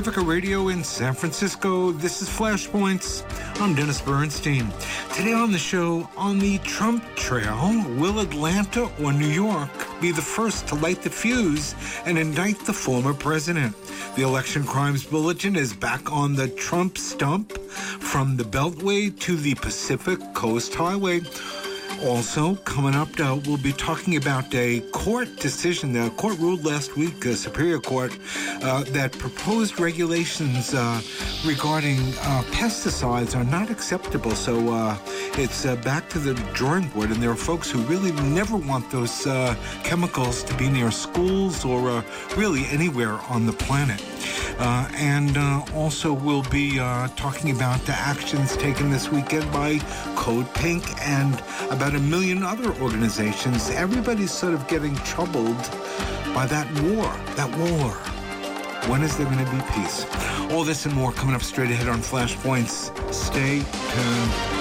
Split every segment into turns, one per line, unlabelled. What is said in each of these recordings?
Pacifica Radio in San Francisco. This is Flashpoints. I'm Dennis Bernstein. Today on the show, on the Trump trail, will Atlanta or New York be the first to light the fuse and indict the former president? The Election Crimes Bulletin is back on the Trump stump from the Beltway to the Pacific Coast Highway. Also, coming up, uh, we'll be talking about a court decision. The court ruled last week, uh, Superior Court, uh, that proposed regulations uh, regarding uh, pesticides are not acceptable. So uh, it's back to the drawing board, and there are folks who really never want those chemicals to be near schools or really anywhere on the planet. Uh, and uh, also, we'll be uh, talking about the actions taken this weekend by Code Pink and about a million other organizations. Everybody's sort of getting troubled by that war. That war. When is there going to be peace? All this and more coming up straight ahead on Flashpoints. Stay tuned.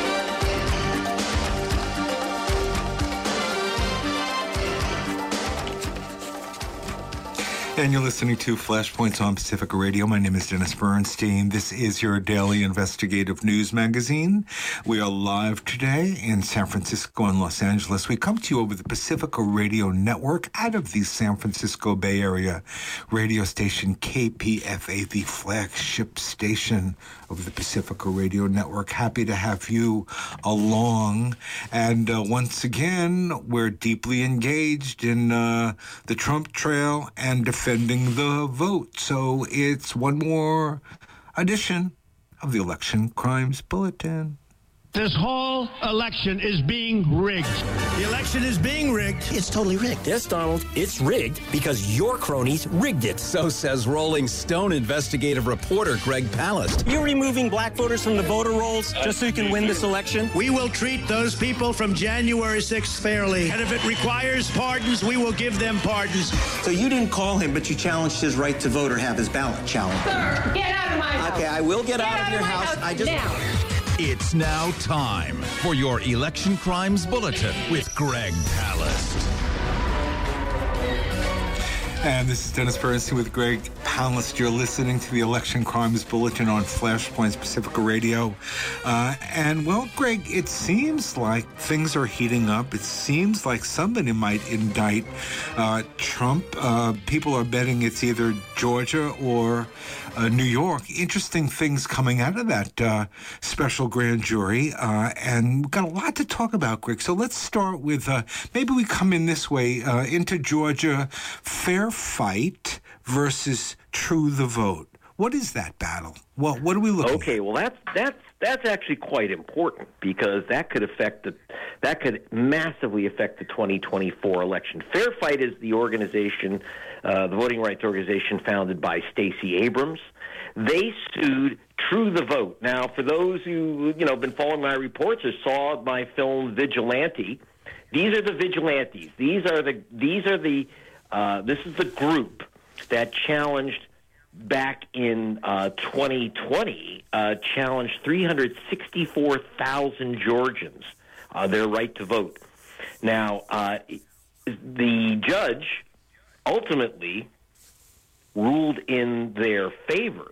And you're listening to Flashpoints on Pacifica Radio. My name is Dennis Bernstein. This is your daily investigative news magazine. We are live today in San Francisco and Los Angeles. We come to you over the Pacifica Radio Network out of the San Francisco Bay Area radio station KPFA, the flagship station of the Pacifica Radio Network. Happy to have you along. And uh, once again, we're deeply engaged in uh, the Trump trail and defending the vote. So it's one more edition of the Election Crimes Bulletin.
This whole election is being rigged.
The election is being rigged.
It's totally rigged.
Yes, Donald, it's rigged because your cronies rigged it.
So says Rolling Stone investigative reporter Greg Palast.
You're removing black voters from the voter rolls just so you can win this election?
We will treat those people from January 6th fairly. And if it requires pardons, we will give them pardons.
So you didn't call him, but you challenged his right to vote or have his ballot challenged.
Sir, get out of my house.
Okay, I will get,
get
out,
out,
of your
house.
house. I
just. Now.
It's now time for your Election Crimes Bulletin with Greg Palast.
And this is Dennis Bernstein with Greg Palast. You're listening to the Election Crimes Bulletin on Flashpoints Pacifica Radio. Uh, and, well, Greg, it seems like things are heating up. It seems like somebody might indict uh, Trump. Uh, people are betting it's either Georgia or New York. Interesting things coming out of that uh, special grand jury, uh, and we've got a lot to talk about, Greg. So let's start with uh, maybe we come in this way uh, into Georgia, fair fight versus true the vote. What is that battle? Well, what are we looking?
Okay,
at?
well that's that's that's actually quite important because that could affect the that could massively affect the 2024 election. Fair Fight is the organization, uh, the voting rights organization founded by Stacey Abrams. They sued True the Vote. Now, for those who you know been following my reports or saw my film Vigilante, these are the vigilantes. These are the these are the uh, this is the group that challenged back in uh, 2020 uh, challenged 364,000 Georgians uh, their right to vote. Now, uh, the judge ultimately ruled in their favor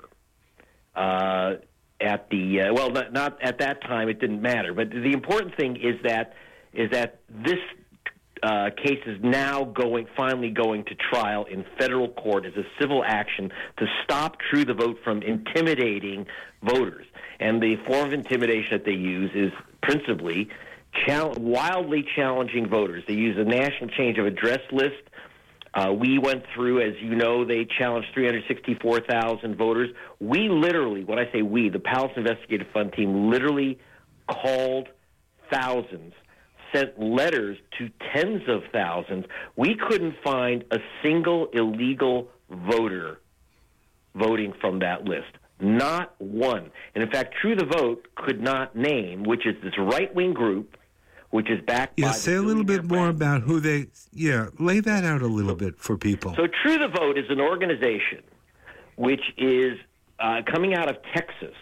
uh, at the uh, well, not, not at that time. It didn't matter, but the important thing is that is that this uh, case is now going, finally going to trial in federal court as a civil action to stop True the Vote from intimidating voters. And the form of intimidation that they use is principally chal- wildly challenging voters. They use a national change of address list. Uh, we went through, as you know, they challenged 364,000 voters. We literally, when I say we, the Palast Investigative Fund team literally called thousands sent letters to tens of thousands. We couldn't find a single illegal voter voting from that list. Not one. And in fact, True the Vote could not name, which is this right wing group, which is backed
yeah, say a little bit more about who they. Yeah, lay that out a little bit for people.
So, True the Vote is an organization which is uh, coming out of Texas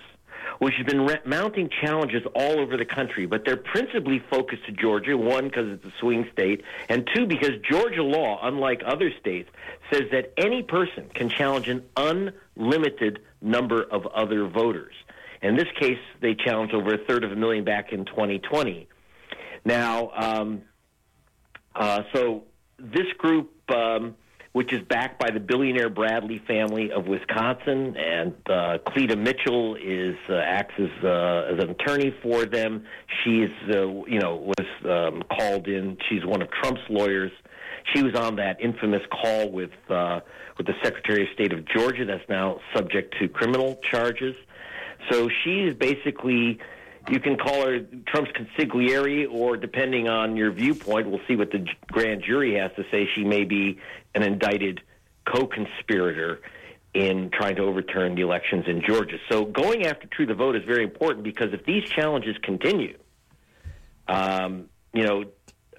which has been re- mounting challenges all over the country, but they're principally focused to Georgia, one, because it's a swing state, and two, because Georgia law, unlike other states, says that any person can challenge an unlimited number of other voters. In this case, they challenged over a third of a million back in 2020. Now, um, uh, so this group, um, which is backed by the billionaire Bradley family of Wisconsin, and uh, Cleta Mitchell is uh, acts as, uh, as an attorney for them. She is, uh, you know, was um, called in. She's one of Trump's lawyers. She was on that infamous call with uh, with the Secretary of State of Georgia. That's now subject to criminal charges. So she's basically you can call her Trump's consigliere, or depending on your viewpoint, we'll see what the grand jury has to say. She may be an indicted co-conspirator in trying to overturn the elections in Georgia. So going after True the Vote is very important because if these challenges continue, um, you know,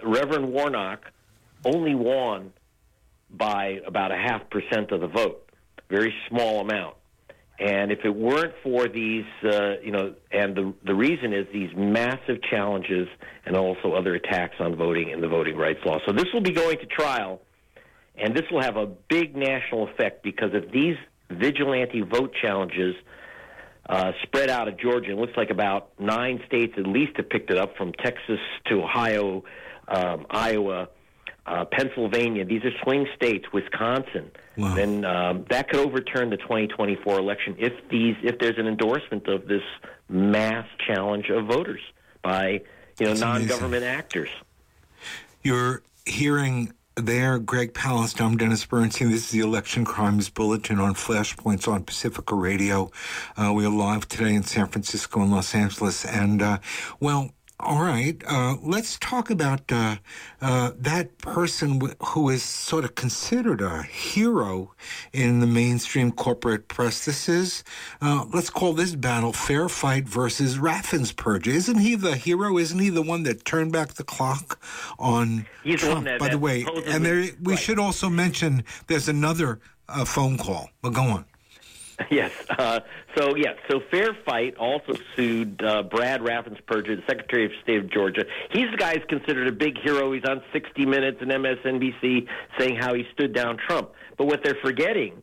Reverend Warnock only won by about a half percent of the vote, very small amount. And if it weren't for these, uh, you know, and the the reason is these massive challenges and also other attacks on voting and the voting rights law. So this will be going to trial, and this will have a big national effect because if these vigilante vote challenges uh, spread out of Georgia, it looks like about nine states at least have picked it up, from Texas to Ohio, um, Iowa, uh, Pennsylvania. These are swing states. Wisconsin.
Wow.
Then um, that could overturn the 2024 election if these if there's an endorsement of this mass challenge of voters by you know
That's
non-government actors.
You're hearing there, Greg Palast. I'm Dennis Bernstein. This is the Election Crimes Bulletin on Flashpoints on Pacifica Radio. Uh, we are live today in San Francisco and Los Angeles. And, uh, well, all right, uh, let's talk about uh, uh, that person w- who is sort of considered a hero in the mainstream corporate press. This is, uh, let's call this battle Fair Fight versus Raffensperger. Isn't he the hero? Isn't he the one that turned back the clock on
He's the
Trump?
that-
By the way, and there, we
right.
should also mention there's another uh, phone call. But go on.
Yes. Uh, so yes. So Fair Fight also sued uh, Brad Raffensperger, the Secretary of State of Georgia. He's the guy who's considered a big hero. He's on 60 Minutes and MSNBC saying how he stood down Trump. But what they're forgetting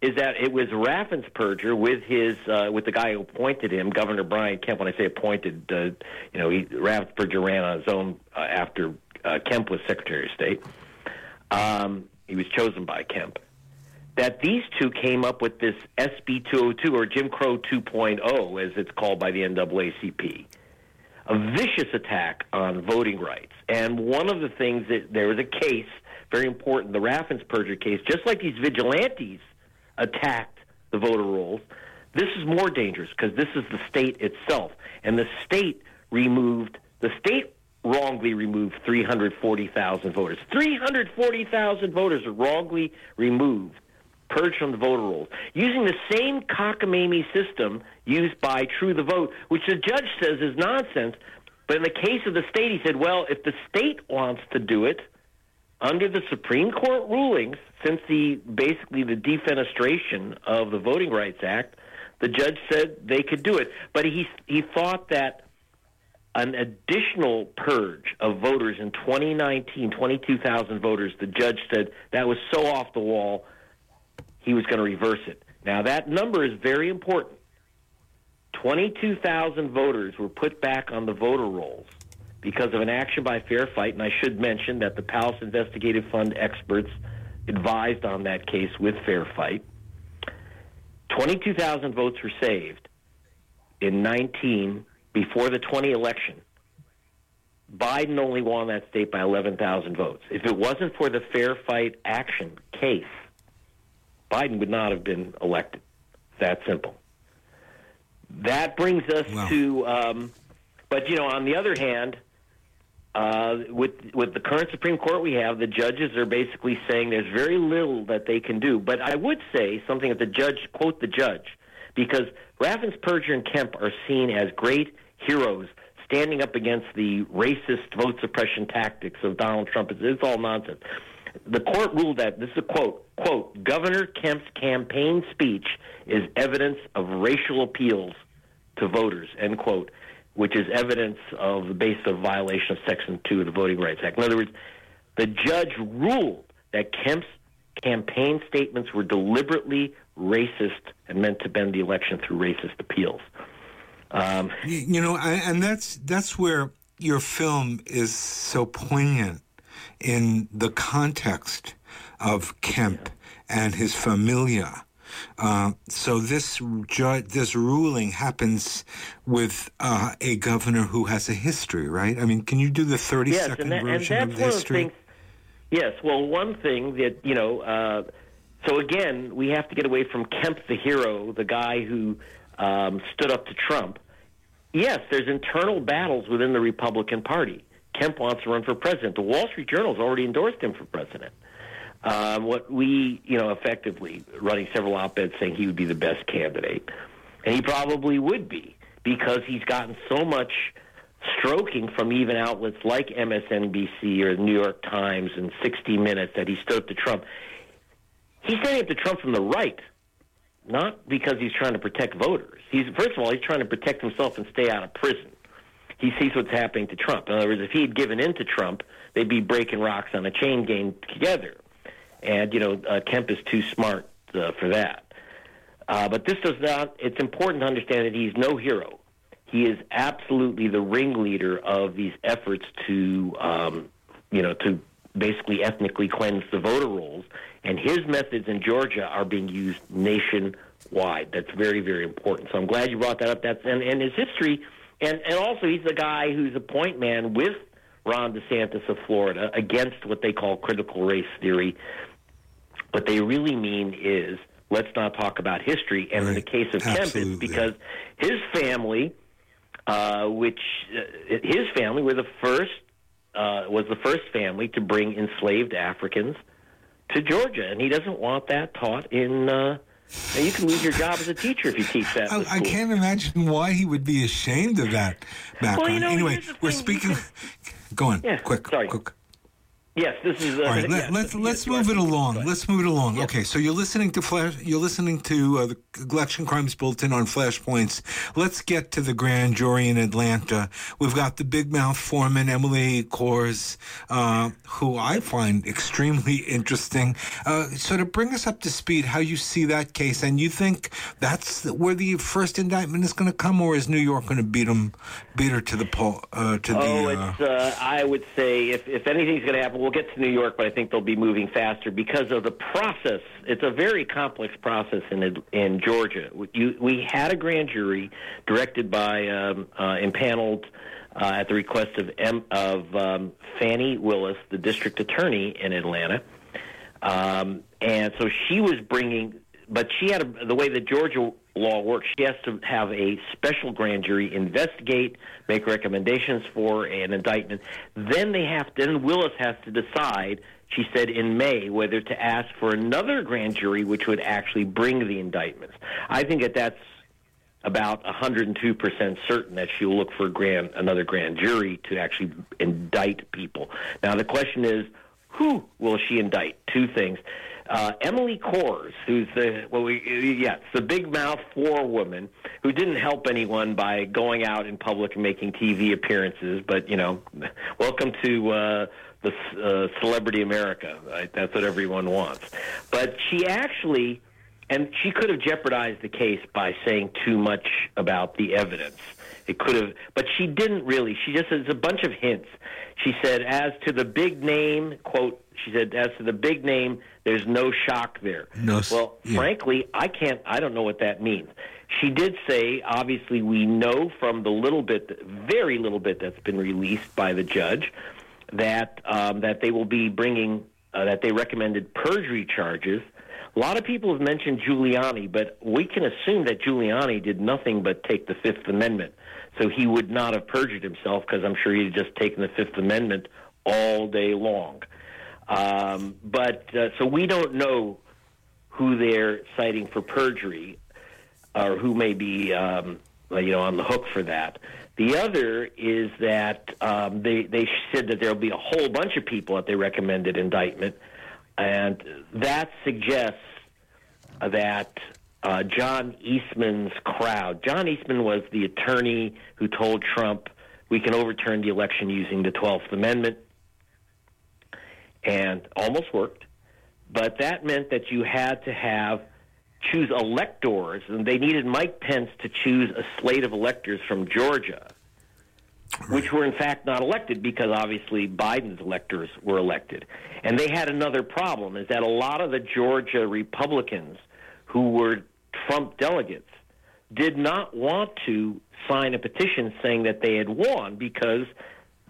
is that it was Raffensperger with his uh, with the guy who appointed him, Governor Brian Kemp. When I say appointed, uh, you know, he, Raffensperger ran on his own uh, after uh, Kemp was Secretary of State. Um, he was chosen by Kemp that these two came up with this SB 202 or Jim Crow 2.0, as it's called by the NAACP, a vicious attack on voting rights. And one of the things that there was a case, very important, the Raffensperger case, just like these vigilantes attacked the voter rolls, this is more dangerous because this is the state itself. And the state removed, the state wrongly removed 340,000 voters. 340,000 voters are wrongly removed purged from the voter rolls using the same cockamamie system used by True the Vote, which the judge says is nonsense. But in the case of the state, he said, well, if the state wants to do it under the Supreme Court rulings, since the basically the defenestration of the Voting Rights Act, the judge said they could do it. But he he thought that an additional purge of voters in 2019, 22,000 voters, the judge said that was so off the wall he was going to reverse it. Now, that number is very important. 22,000 voters were put back on the voter rolls because of an action by Fair Fight, and I should mention that the Palast Investigative Fund experts advised on that case with Fair Fight. 22,000 votes were saved in 19 before the 20 election. Biden only won that state by 11,000 votes. If it wasn't for the Fair Fight action case, Biden would not have been elected. That simple. That brings us
Wow.
to, um, but you know, on the other hand, uh, with with the current Supreme Court we have, the judges are basically saying there's very little that they can do. But I would say something that the judge quote the judge because Raffensperger and Kemp are seen as great heroes standing up against the racist vote suppression tactics of Donald Trump. It's, it's all nonsense. The court ruled that this is a quote quote Governor Kemp's campaign speech is evidence of racial appeals to voters, end quote, which is evidence of the basis of violation of Section 2 of the Voting Rights Act. In other words, the judge ruled that Kemp's campaign statements were deliberately racist and meant to bend the election through racist appeals.
Um, you, you know, I, and that's that's where your film is so poignant in the context of Kemp and his familia. Uh, so this ju- this ruling happens with uh, a governor who has a history, right? I mean, can you do the thirty
yes,
second
that,
version
of
the history?
Of yes. Well, one thing that you know. Uh, so again, we have to get away from Kemp, the hero, the guy who um, stood up to Trump. Yes, there's internal battles within the Republican Party. Kemp wants to run for president. The Wall Street Journal has already endorsed him for president. Uh, what we, you know, effectively running several op-eds saying he would be the best candidate, and he probably would be because he's gotten so much stroking from even outlets like MSNBC or the New York Times and 60 Minutes that he stood to Trump. He's standing up to Trump from the right, not because he's trying to protect voters. He's first of all he's trying to protect himself and stay out of prison. He sees what's happening to Trump. In other words, if he had given in to Trump, they'd be breaking rocks on a chain gang together. And you know, uh, Kemp is too smart uh, for that. Uh, but this does not. It's important to understand that he's no hero. He is absolutely the ringleader of these efforts to, um, you know, to basically ethnically cleanse the voter rolls. And his methods in Georgia are being used nationwide. That's very, very important. So I'm glad you brought that up. That's and, and his history, and and also he's the guy who's a point man with Ron DeSantis of Florida against what they call critical race theory. What they really mean is let's not talk about history. And right. in the case of Kemp, it's because his family, uh, which uh, his family were the first, uh, was the first family to bring enslaved Africans to Georgia, and he doesn't want that taught in. Uh, and you can lose your job as a teacher if you teach that.
I, I, can't imagine why he would be ashamed of that background.
Well, you know,
anyway, we're speaking. Go on,
yeah,
quick,
sorry.
quick.
Yes, this is. Uh,
All right,
yes,
let, us let's move it along. Let's move it along. Yes. Okay, so you're listening to Flash. You're listening to uh, the Election Crimes Bulletin on Flashpoints. Let's get to the grand jury in Atlanta. We've got the big mouth foreman Emily Kohrs, uh, who I find extremely interesting. Uh, so to bring us up to speed, how you see that case, and you think that's where the first indictment is going to come, or is New York going to beat them, beat her to the poll? Uh, to
oh,
the,
it's. Uh, I would say if if anything's going to happen we'll get to New York, but I think they'll be moving faster because of the process. It's a very complex process in in Georgia. You, we had a grand jury directed by um, uh, impaneled uh, at the request of M, of um, Fani Willis, the district attorney in Atlanta, um, and so she was bringing. But she had a, the way the Georgia law works. She has to have a special grand jury investigate, make recommendations for an indictment. Then they have then Willis has to decide, she said in May, whether to ask for another grand jury which would actually bring the indictments. I think that that's about 102% certain that she'll look for grand, another grand jury to actually indict people. Now the question is, who will she indict? Two things uh, Emily Kohrs, who's the well, we, yes, the big mouth war woman who didn't help anyone by going out in public and making TV appearances. But you know, welcome to uh, the uh, celebrity America. Right? That's what everyone wants. But she actually, and she could have jeopardized the case by saying too much about the evidence. It could have, but she didn't really. She just has a bunch of hints. She said, as to the big name, quote, she said, as to the big name, there's no shock there.
No,
well,
yeah.
frankly, I can't, I don't know what that means. She did say, obviously, we know from the little bit, very little bit that's been released by the judge, that um, that they will be bringing, uh, that they recommended perjury charges. A lot of people have mentioned Giuliani, but we can assume that Giuliani did nothing but take the Fifth Amendment. So he would not have perjured himself because I'm sure he'd just taken the Fifth Amendment all day long. Um, but uh, so we don't know who they're citing for perjury or who may be um, you know on the hook for that. The other is that um, they they said that there'll be a whole bunch of people that they recommended indictment, and that suggests that uh, John Eastman's crowd. John Eastman was the attorney who told Trump we can overturn the election using the 12th Amendment, and almost worked. But that meant that you had to have choose electors, and they needed Mike Pence to choose a slate of electors from Georgia, which were in fact not elected because obviously Biden's electors were elected. And they had another problem is that a lot of the Georgia Republicans who were Trump delegates did not want to sign a petition saying that they had won because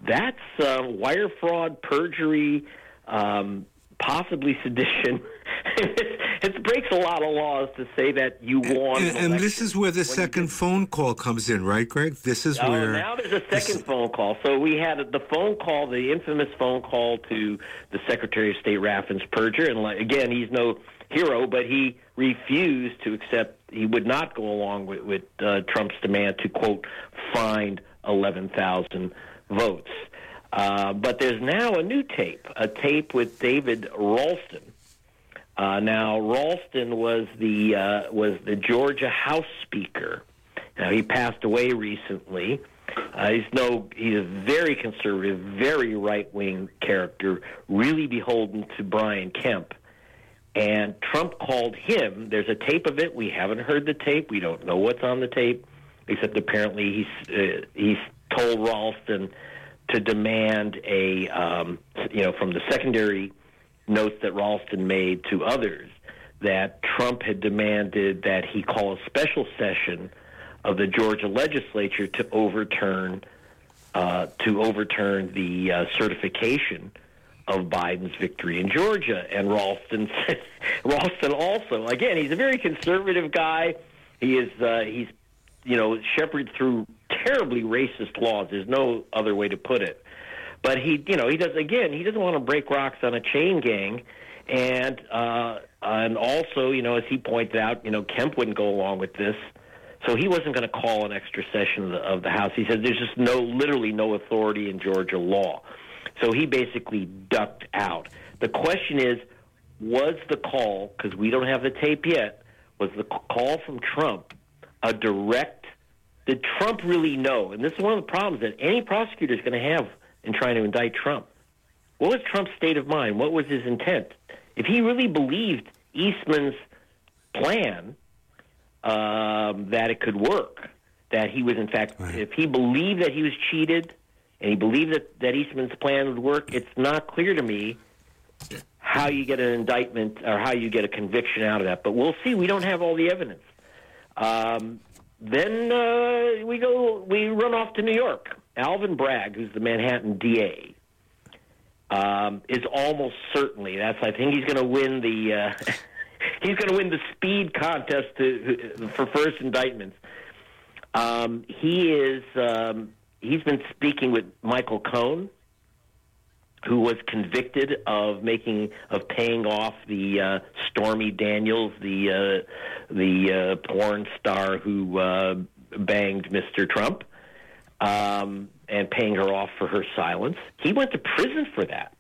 that's uh, wire fraud, perjury, um, possibly sedition. it breaks a lot of laws to say that you won.
And, and this is where the second phone call comes in, right, Greg? This is
oh,
where
now there's a second phone call. So we had the phone call, the infamous phone call to the Secretary of State Raffensperger, and again, he's no hero, but he refused to accept. He would not go along with, with uh, Trump's demand to quote find eleven thousand votes. Uh, but there's now a new tape, a tape with David Ralston. Uh, now Ralston was the uh, was the Georgia House Speaker. Now he passed away recently. Uh, he's no he's a very conservative, very right wing character, really beholden to Brian Kemp. And Trump called him. There's a tape of it. We haven't heard the tape. We don't know what's on the tape, except apparently he's uh, he's told Ralston to demand a, um, you know, from the secondary notes that Ralston made to others that Trump had demanded that he call a special session of the Georgia legislature to overturn uh, to overturn the uh, certification of Biden's victory in Georgia. And Ralston Ralston also, again, he's a very conservative guy. He is uh, he's you know shepherded through terribly racist laws. There's no other way to put it. But he, you know, he does again. He doesn't want to break rocks on a chain gang, and uh, and also, you know, as he pointed out, you know, Kemp wouldn't go along with this, so he wasn't going to call an extra session of the, of the House. He said there's just no, literally no authority in Georgia law, so he basically ducked out. The question is, was the call because we don't have the tape yet? Was the call from Trump a direct did Trump really know? And this is one of the problems that any prosecutor is going to have in trying to indict Trump. What was Trump's state of mind? What was his intent? If he really believed Eastman's plan um, that it could work, that he was in fact, right. if he believed that he was cheated and he believed that, that Eastman's plan would work, it's not clear to me how you get an indictment or how you get a conviction out of that. But we'll see. We don't have all the evidence. Um, then uh, we go, we run off to New York. Alvin Bragg, who's the Manhattan DA, um, is almost certainly that's. I think he's going to win the. Uh, he's going to win the speed contest to, for first indictments. Um, he is. Um, he's been speaking with Michael Cohen, who was convicted of making of paying off the uh, Stormy Daniels, the uh, the uh, porn star who uh, banged Mr. Trump, um, and paying her off for her silence. He went to prison for that,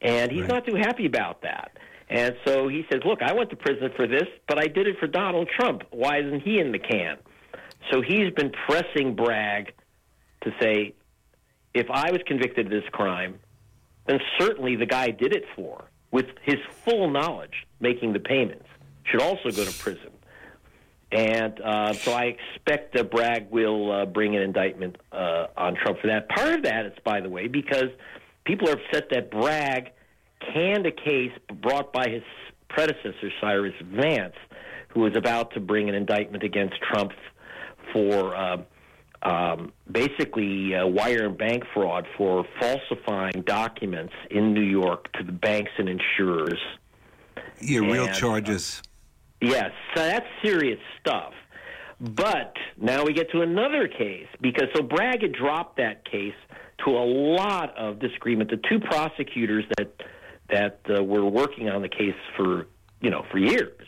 and he's right. not too happy about that. And so he says, "Look, I went to prison for this, but I did it for Donald Trump. Why isn't he in the can?" So he's been pressing Bragg to say, "If I was convicted of this crime." then certainly the guy did it for, with his full knowledge, making the payments, should also go to prison. And uh, so I expect that Bragg will uh, bring an indictment uh, on Trump for that. Part of that is, by the way, because people are upset that Bragg canned a case brought by his predecessor, Cyrus Vance, who was about to bring an indictment against Trump for uh, um, basically uh, wire and bank fraud for falsifying documents in New York to the banks and insurers.
Yeah, and, real charges.
Uh, yes, so that's serious stuff. But now we get to another case because so Bragg had dropped that case to a lot of disagreement. The two prosecutors that that uh, were working on the case for you know for years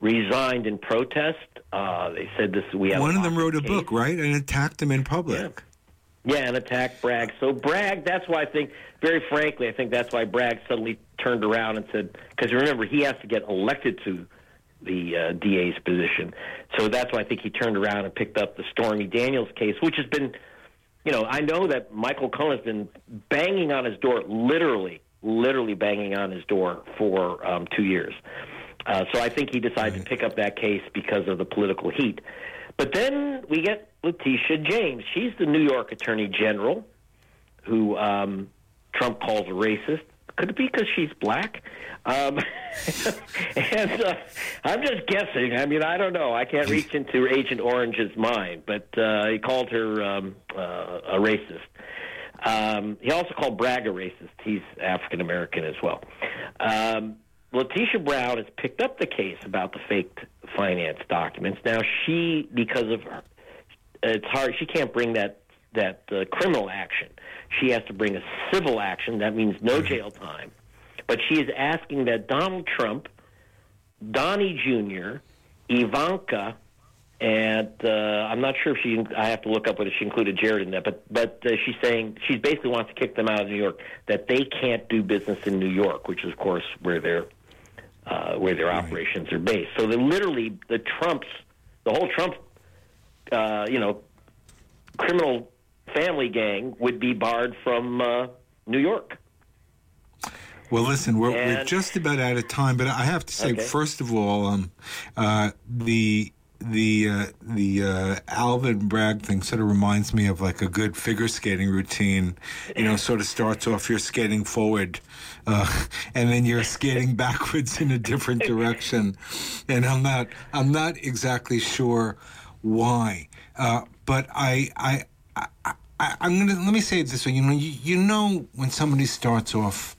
resigned in protest. Uh, they said this. We have
one of them wrote a
case.
book, right, and attacked him in public.
Yeah. yeah, and attacked Bragg. So Bragg, that's why I think, very frankly, I think that's why Bragg suddenly turned around and said, because remember he has to get elected to the uh, DA's position. So that's why I think he turned around and picked up the Stormy Daniels case, which has been, you know, I know that Michael Cohen has been banging on his door, literally, literally banging on his door for um, two years. Uh, so I think he decided to pick up that case because of the political heat. But then we get Letitia James. She's the New York Attorney General, who um, Trump calls a racist. Could it be because she's black? Um, and uh, I'm just guessing. I mean, I don't know. I can't reach into Agent Orange's mind, but uh, he called her um, uh, a racist. Um, he also called Bragg a racist. He's African American as well. Um, Letitia Brown has picked up the case about the faked finance documents. Now she, because of her, it's hard. She can't bring that that uh, criminal action. She has to bring a civil action. That means no jail time. But she is asking that Donald Trump, Donnie Jr., Ivanka, and uh, I'm not sure if she. I have to look up whether she included Jared in that. But but uh, she's saying she basically wants to kick them out of New York. That they can't do business in New York, which is of course where their uh, where their right. operations are based. So they literally the Trumps, the whole Trump, uh, you know, criminal family gang would be barred from uh, New York.
Well, listen, we're, and, we're just about out of time, but I have to say, okay. first of all, um, uh, the the uh, the uh, Alvin Bragg thing sort of reminds me of like a good figure skating routine. You know, sort of starts off you're skating forward, uh, and then you're skating backwards in a different direction. And I'm not I'm not exactly sure why, uh, but I I. I I, am gonna let me say it this way. You know, you, you know when somebody starts off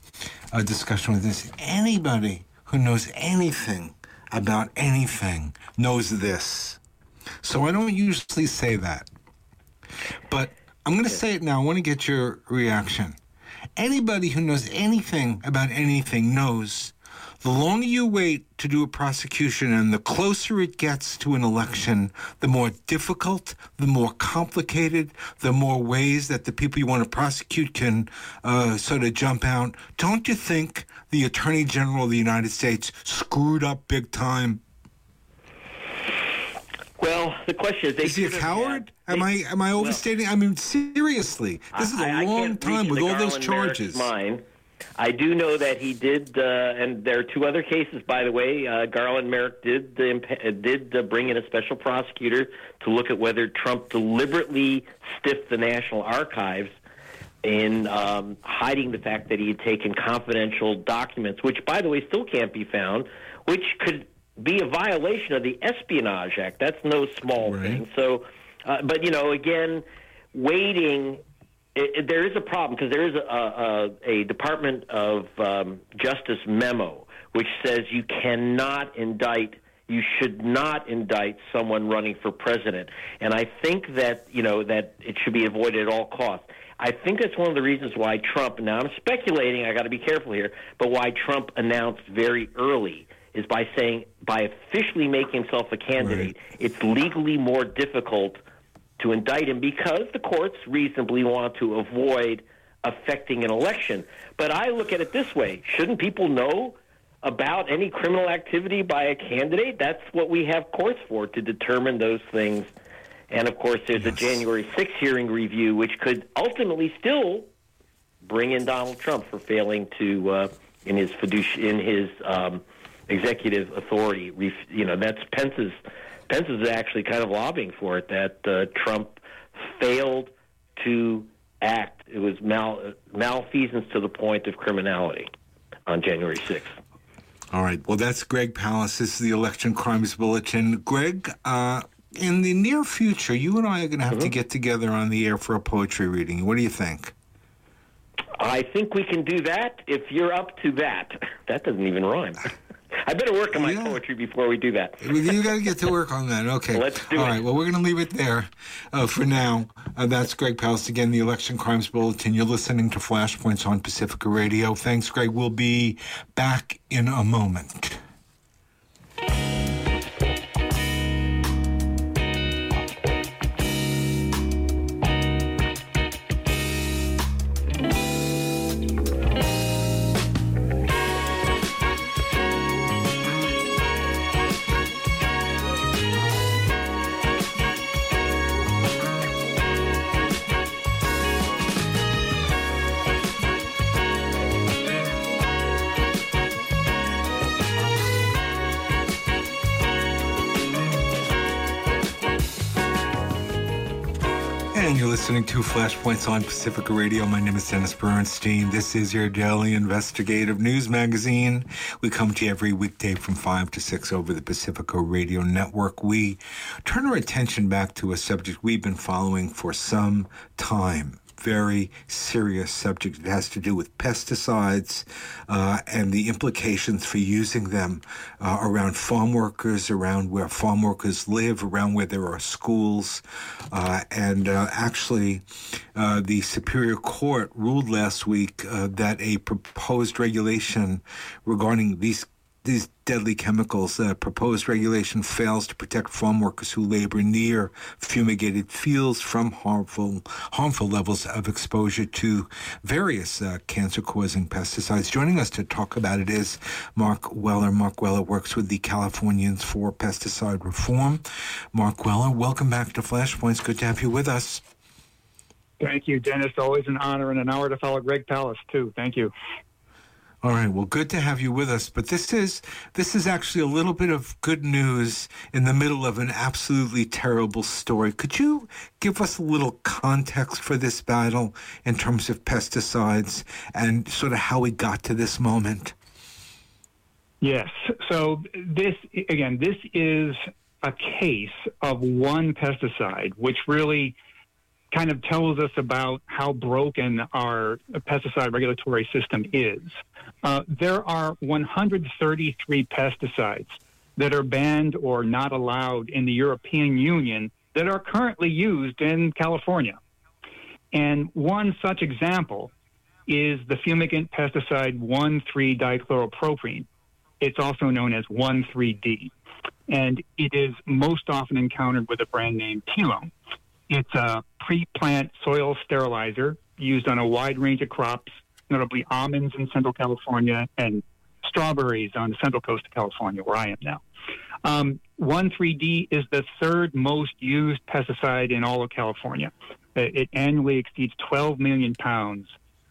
a discussion with this, anybody who knows anything about anything knows this. So I don't usually say that. But I'm going to say it now. I want to get your reaction. Anybody who knows anything about anything knows the longer you wait to do a prosecution and the closer it gets to an election, the more difficult, the more complicated, the more ways that the people you want to prosecute can uh, sort of jump out. Don't you think the Attorney General of the United States screwed up big time?
Well, the question is:
Is he a coward? Had, am I am I overstating? Well, I mean, seriously, this is a
I,
long time with all those charges.
Mine. I do know that he did, uh, and there are two other cases, by the way. Uh, Garland Merrick did uh, did uh, bring in a special prosecutor to look at whether Trump deliberately stiffed the National Archives in um, hiding the fact that he had taken confidential documents, which, by the way, still can't be found, which could be a violation of the Espionage Act. That's no small right. thing. So, uh, but you know, again, waiting. It, it, there is a problem because there is a, a, a Department of um, Justice memo which says you cannot indict you should not indict someone running for president. And I think that you know that it should be avoided at all costs. I think that's one of the reasons why Trump. Now I'm speculating. I got to be careful here, but why Trump announced very early is by saying by officially making himself a candidate, right. it's legally more difficult to indict him because the courts reasonably want to avoid affecting an election. But I look at it this way: shouldn't people know? About any criminal activity by a candidate, that's what we have courts for to determine those things and of course, there's yes. a January 6th hearing review, which could ultimately still bring in Donald Trump for failing to, uh, in his fiduci- in his um, executive authority. You know, that's Pence's. Pence is actually kind of lobbying for it that uh, Trump failed to act. It was mal- malfeasance to the point of criminality on January 6th.
All right. Well, that's Greg Palast. This is the Election Crimes Bulletin. Greg, uh, in the near future, you and I are going to have mm-hmm. to get together on the air for a poetry reading. What do you think?
I think we can do that if you're up to that. That doesn't even rhyme. I better work on my yeah. poetry before we do that.
you got to get to work on that. Okay.
Let's do
All
it.
All right. Well, we're going to leave it there uh, for now. Uh, that's Greg Palast again, the Election Crimes Bulletin. You're listening to Flashpoints on Pacifica Radio. Thanks, Greg. We'll be back in a moment. Listening to Flashpoints on Pacifica Radio. My name is Dennis Bernstein. This is your daily investigative news magazine. We come to you every weekday from 5 to 6 over the Pacifica Radio Network. We turn our attention back to a subject we've been following for some time very serious subject. It has to do with pesticides uh, and the implications for using them uh, around farm workers, around where farm workers live, around where there are schools. Uh, and uh, actually, uh, the Superior Court ruled last week uh, that a proposed regulation regarding these these deadly chemicals. Uh, proposed regulation fails to protect farm workers who labor near fumigated fields from harmful harmful levels of exposure to various uh, cancer-causing pesticides. Joining us to talk about it is Mark Weller. Mark Weller works with the Californians for Pesticide Reform. Mark Weller, welcome back to Flashpoints. Good to have you with us.
Thank you, Dennis. Always an honor and an hour to follow Greg Palast, too. Thank you.
All right. Well, good to have you with us. But this is this is actually a little bit of good news in the middle of an absolutely terrible story. Could you give us a little context for this battle in terms of pesticides and sort of how we got to this moment?
Yes. So this again, this is a case of one pesticide, which really kind of tells us about how broken our pesticide regulatory system is. Uh, there are 133 pesticides that are banned or not allowed in the European Union that are currently used in California. And one such example is the fumigant pesticide 1,3-dichloropropene. It's also known as 1,3-D. And it is most often encountered with a brand name Telone. It's a pre-plant soil sterilizer used on a wide range of crops, notably almonds in Central California and strawberries on the central coast of California, where I am now. Um, 1,3-D is the third most used pesticide in all of California. It annually exceeds 12 million pounds,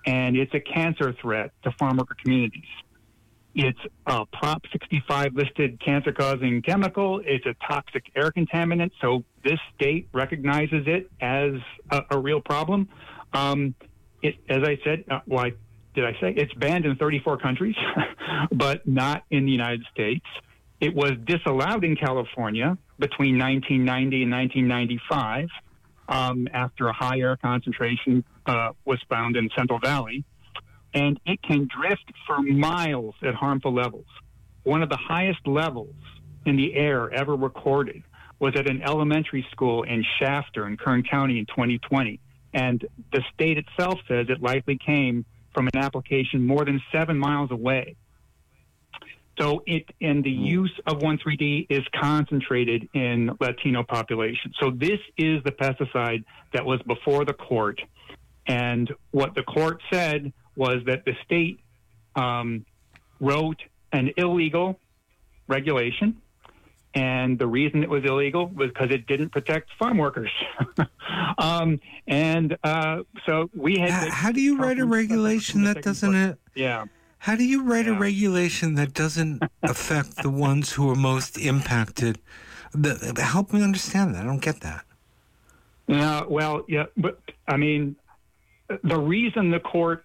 and it's a cancer threat to farm worker communities. It's a Prop 65 listed cancer causing chemical. It's a toxic air contaminant. So this state recognizes it as a, a real problem. Um, it, as I said, uh, why did I say it's banned in 34 countries, but not in the United States? It was disallowed in California between 1990 and 1995 um, after a high air concentration uh, was found in Central Valley and it can drift for miles at harmful levels. One of the highest levels in the air ever recorded was at an elementary school in Shafter in Kern County in 2020. And the state itself says it likely came from an application more than seven miles away. So it and the use of 1,3-D is concentrated in Latino population. So this is the pesticide that was before the court. And what the court said was that the state um, wrote an illegal regulation. And the reason it was illegal was because it didn't protect farm workers. um, and uh, so we had.
How, how do you write a regulation that doesn't? Uh,
yeah.
How do you write yeah. a regulation that doesn't affect the ones who are most impacted? The, help me understand that. I don't get that.
Yeah, well, yeah, but I mean, the reason the court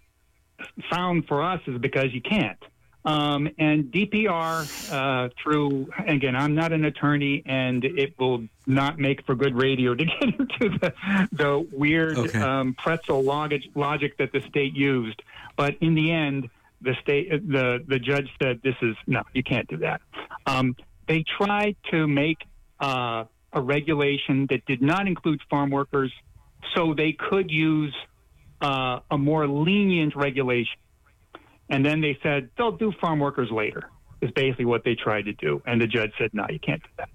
found for us is because you can't. Um, and DPR, uh, through, again, I'm not an attorney and it will not make for good radio to get into the, the weird okay. um, pretzel logic, logic that the state used. But in the end, the state, the, the judge said, this is, no, you can't do that. Um, they tried to make uh, a regulation that did not include farm workers so they could use uh, a more lenient regulation. And then they said they'll do farm workers later. Is basically what they tried to do, and the judge said, "No, you can't do that."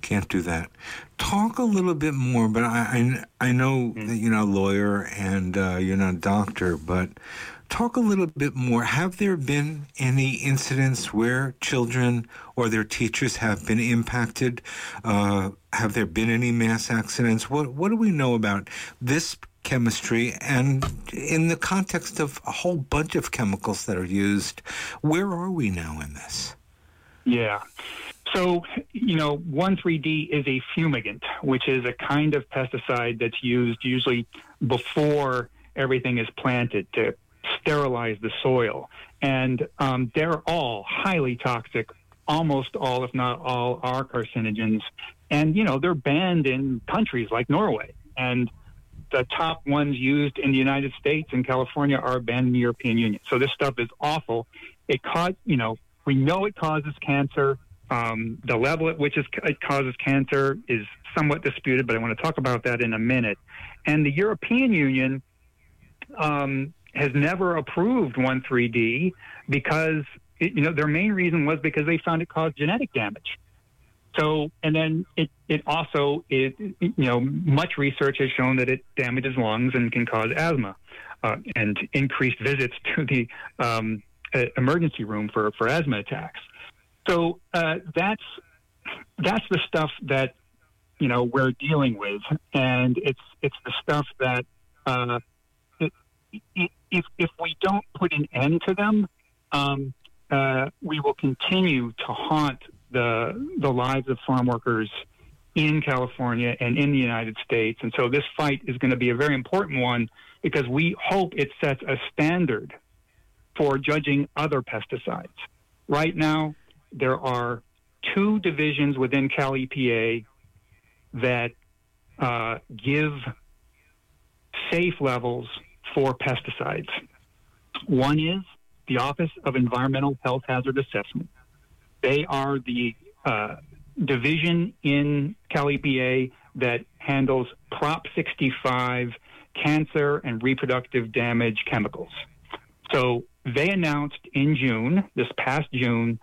Can't do that. Talk a little bit more, but I I, I know mm-hmm. that you're not a lawyer and uh, you're not a doctor, but talk a little bit more. Have there been any incidents where children or their teachers have been impacted? Uh, have there been any mass accidents? What What do we know about this chemistry and in the context of a whole bunch of chemicals that are used where are we now in this
yeah So, you know, 1,3-D is a fumigant, which is a kind of pesticide that's used usually before everything is planted to sterilize the soil. And um, they're all highly toxic. Almost all, if not all, are carcinogens. And, you know, they're banned in countries like Norway. And the top ones used in the United States and California are banned in the European Union. So this stuff is awful. It caught, you know, we know it causes cancer. Um, the level at which it causes cancer is somewhat disputed, but I want to talk about that in a minute. And the European Union um, has never approved 1,3-D because, it, you know, their main reason was because they found it caused genetic damage. So, and then it, it also, it, you know, much research has shown that it damages lungs and can cause asthma uh, and increased visits to the um, emergency room for, for asthma attacks. So uh, that's that's the stuff that you know we're dealing with, and it's it's the stuff that uh, if if we don't put an end to them, um, uh, we will continue to haunt the the lives of farm workers in California and in the United States. And so this fight is going to be a very important one because we hope it sets a standard for judging other pesticides. Right now, there are two divisions within Cal EPA that uh, give safe levels for pesticides. One is the Office of Environmental Health Hazard Assessment. They are the uh, division in Cal EPA that handles Prop 65 cancer and reproductive damage chemicals. So they announced in June, this past June,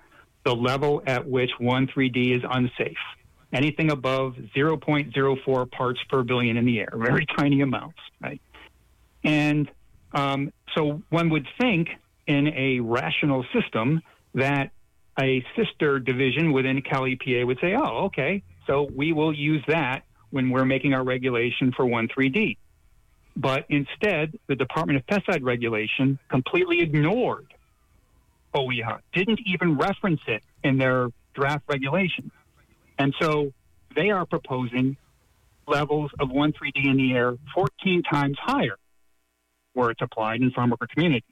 the level at which 1,3-D is unsafe. Anything above 0.04 parts per billion in the air, very tiny amounts, right? And um, so one would think in a rational system that a sister division within Cal EPA would say, oh, okay, so we will use that when we're making our regulation for 1,3-D. But instead, the Department of Pesticide Regulation completely ignored OEHA, didn't even reference it in their draft regulation. And so they are proposing levels of 1,3-D in the air 14 times higher where it's applied in farm worker communities.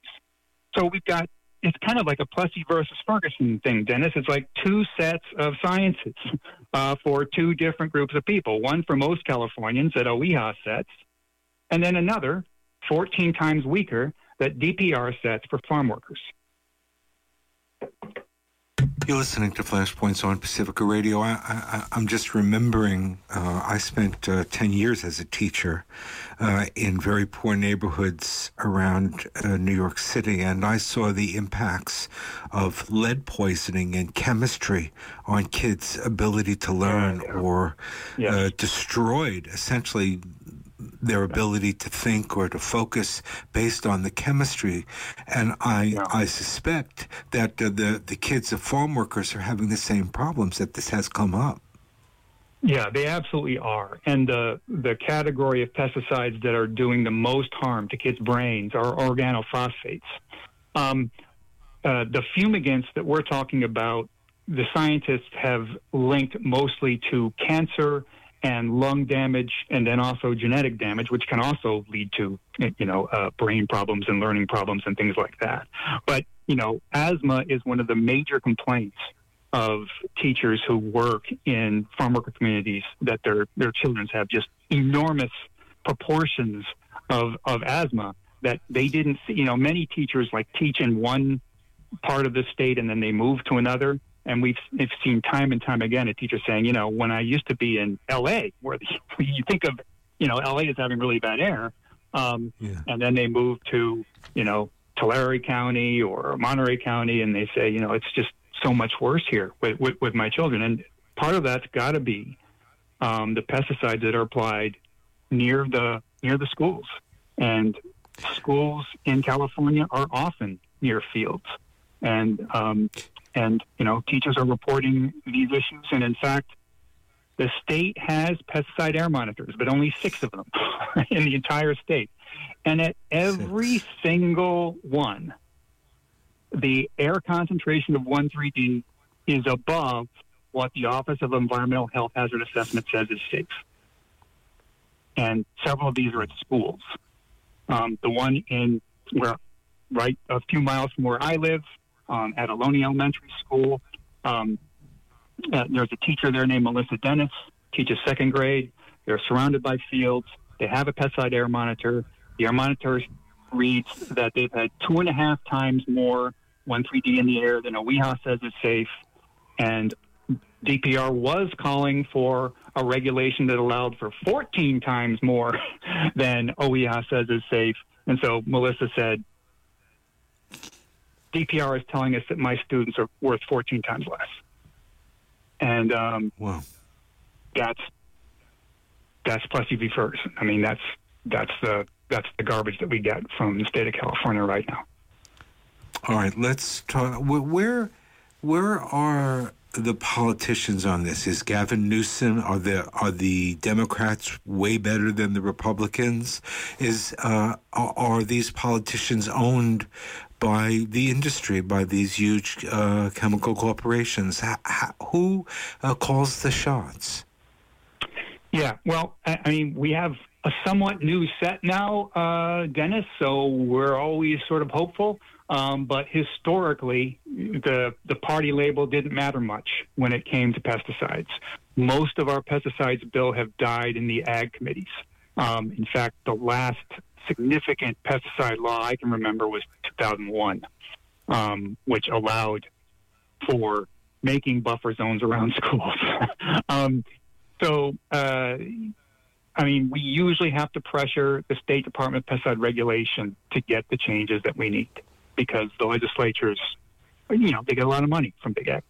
So we've got, it's kind of like a Plessy versus Ferguson thing, Dennis. It's like two sets of sciences uh, for two different groups of people. One for most Californians that OEHA sets, and then another 14 times weaker that DPR sets for farm workers.
You're listening to Flashpoints on Pacifica Radio. I, am just remembering uh, I spent uh, 10 years as a teacher uh, in very poor neighborhoods around uh, New York City, and I saw the impacts of lead poisoning and chemistry on kids' ability to learn or yes. Uh, destroyed essentially their ability to think or to focus based on the chemistry. And I, yeah. I suspect that uh, the, the kids of farm workers are having the same problems that this has come up.
Yeah, they absolutely are. And the the category of pesticides that are doing the most harm to kids' brains are organophosphates. Um, uh, the fumigants that we're talking about, the scientists have linked mostly to cancer and lung damage, and then also genetic damage, which can also lead to you know uh, brain problems and learning problems and things like that. But you know, asthma is one of the major complaints of teachers who work in farm worker communities that their their children have just enormous proportions of of asthma that they didn't see. You know, many teachers like teach in one part of the state and then they move to another and we've, we've seen time and time again a teacher saying, you know, when I used to be in L.A., where the, you think of, you know, L.A. is having really bad air, um, yeah. and then they move to, you know, Tulare County or Monterey County, and they say, you know, it's just so much worse here with, with, with my children. And part of that's got to be um, the pesticides that are applied near the near the schools, and schools in California are often near fields, and um, and, you know, teachers are reporting these issues. And in fact, the state has pesticide air monitors, but only six of them in the entire state. And at every six. single one, the air concentration of 1,3-D is above what the Office of Environmental Health Hazard Assessment says is safe. And several of these are at schools. Um, the one in where, right a few miles from where I live, um, at Ohlone Elementary School, um, uh, there's a teacher there named Melissa Dennis, teaches second grade. They're surrounded by fields. They have a pesticide air monitor. The air monitor reads that they've had two and a half times more 1,3-D in the air than OEHA says is safe. And DPR was calling for a regulation that allowed for 14 times more than OEHA says is safe. And so Melissa said, DPR is telling us that my students are worth 14 times less. And um,
wow.
that's that's Plessy v. Ferguson. I mean, that's that's the that's the garbage that we get from the state of California right now.
All right, let's talk. Where where are the politicians on this? Is Gavin Newsom are the are the Democrats way better than the Republicans? Is uh, are these politicians owned by the industry, by these huge uh, chemical corporations? How, how, who uh, calls the shots?
Yeah, well, I, I mean, we have a somewhat new set now, uh, Dennis. So we're always sort of hopeful. Um, but historically, the the party label didn't matter much when it came to pesticides. Most of our pesticides bill have died in the ag committees. Um, in fact, the last significant pesticide law I can remember was 2001, um, which allowed for making buffer zones around schools. um, so, uh, I mean, we usually have to pressure the State Department of Pesticide Regulation to get the changes that we need because the legislatures, you know, they get a lot of money from Big Ag.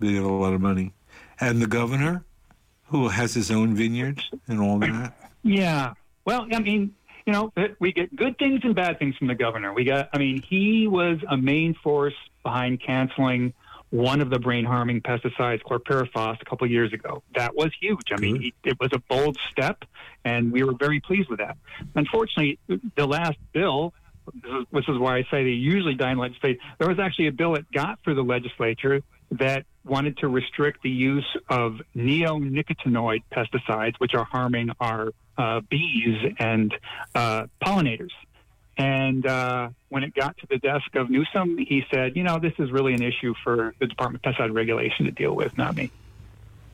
They get a lot of money. And the governor, who has his own vineyards and all that?
Yeah. Well, I mean, you know, we get good things and bad things from the governor. We got, I mean, he was a main force behind canceling one of the brain harming pesticides, chlorpyrifos, a couple of years ago. That was huge. I mean, he, it was a bold step, and we were very pleased with that. Unfortunately, the last bill, this is why I say they usually die in legislature, there was actually a bill that got through the legislature that wanted to restrict the use of neonicotinoid pesticides, which are harming our uh, bees and uh, pollinators. And uh, when it got to the desk of Newsom, he said, you know, this is really an issue for the Department of Pesticide Regulation to deal with, not me.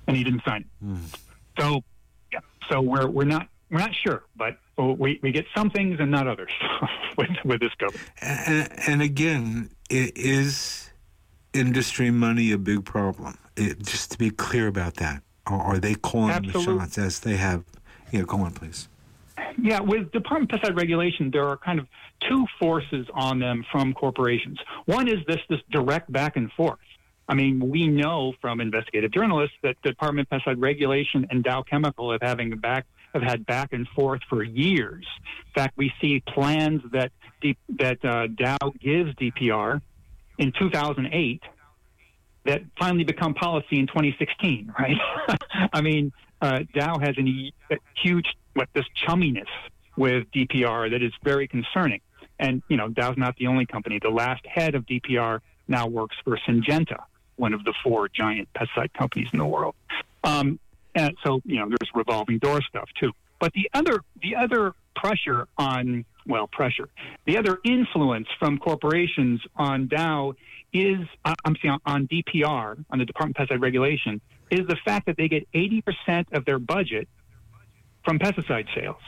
And he didn't sign it. Mm. So, yeah, so we're, we're not we're not sure, but we, we get some things and not others with, with this government.
And, and again, it is industry money a big problem? It, just to be clear about that, are, are they calling Absolutely. the shots as they have? Yeah, go on, please.
Yeah, with Department of Pesticide Regulation, there are kind of two forces on them from corporations. One is this this direct back and forth. I mean, we know from investigative journalists that Department of Pesticide Regulation and Dow Chemical have having back have had back and forth for years. In fact, we see plans that D, that uh, Dow gives DPR in 2008 that finally become policy in 2016. Right? I mean, uh, Dow has a huge what this chumminess with DPR that is very concerning. And you know, Dow's not the only company. The last head of DPR now works for Syngenta, one of the four giant pesticide companies in the world. Um, and so you know, there's revolving door stuff too. But the other the other pressure on well pressure the other influence from corporations on Dow is uh, I'm saying on DPR on the Department of Pesticide Regulation is the fact that they get 80% of their budget from pesticide sales,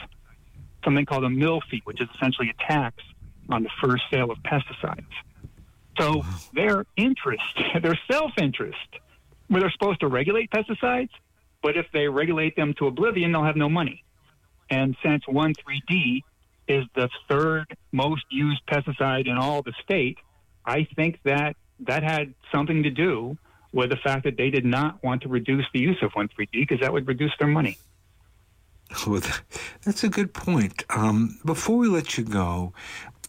something called a mill fee, which is essentially a tax on the first sale of pesticides. So their interest, their self-interest, where they're supposed to regulate pesticides, but if they regulate them to oblivion, they'll have no money. And since 1,3-D is the third most used pesticide in all the state, I think that that had something to do with the fact that they did not want to reduce the use of 1,3-D because that would reduce their money.
Well, that's a good point. Um, before we let you go,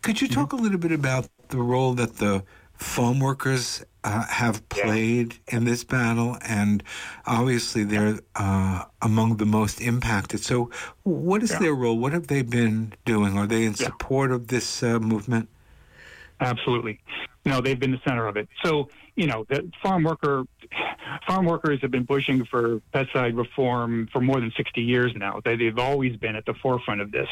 could you talk mm-hmm. a little bit about the role that the farm workers uh, have played yeah. in this battle? And obviously, they're uh, among the most impacted. So, what is yeah. their role? What have they been doing? Are they in yeah. support of this uh, movement?
Absolutely. No, they've been the center of it. So, you know, the farm worker farm workers have been pushing for pesticide reform for more than 60 years now. They, they've always been at the forefront of this.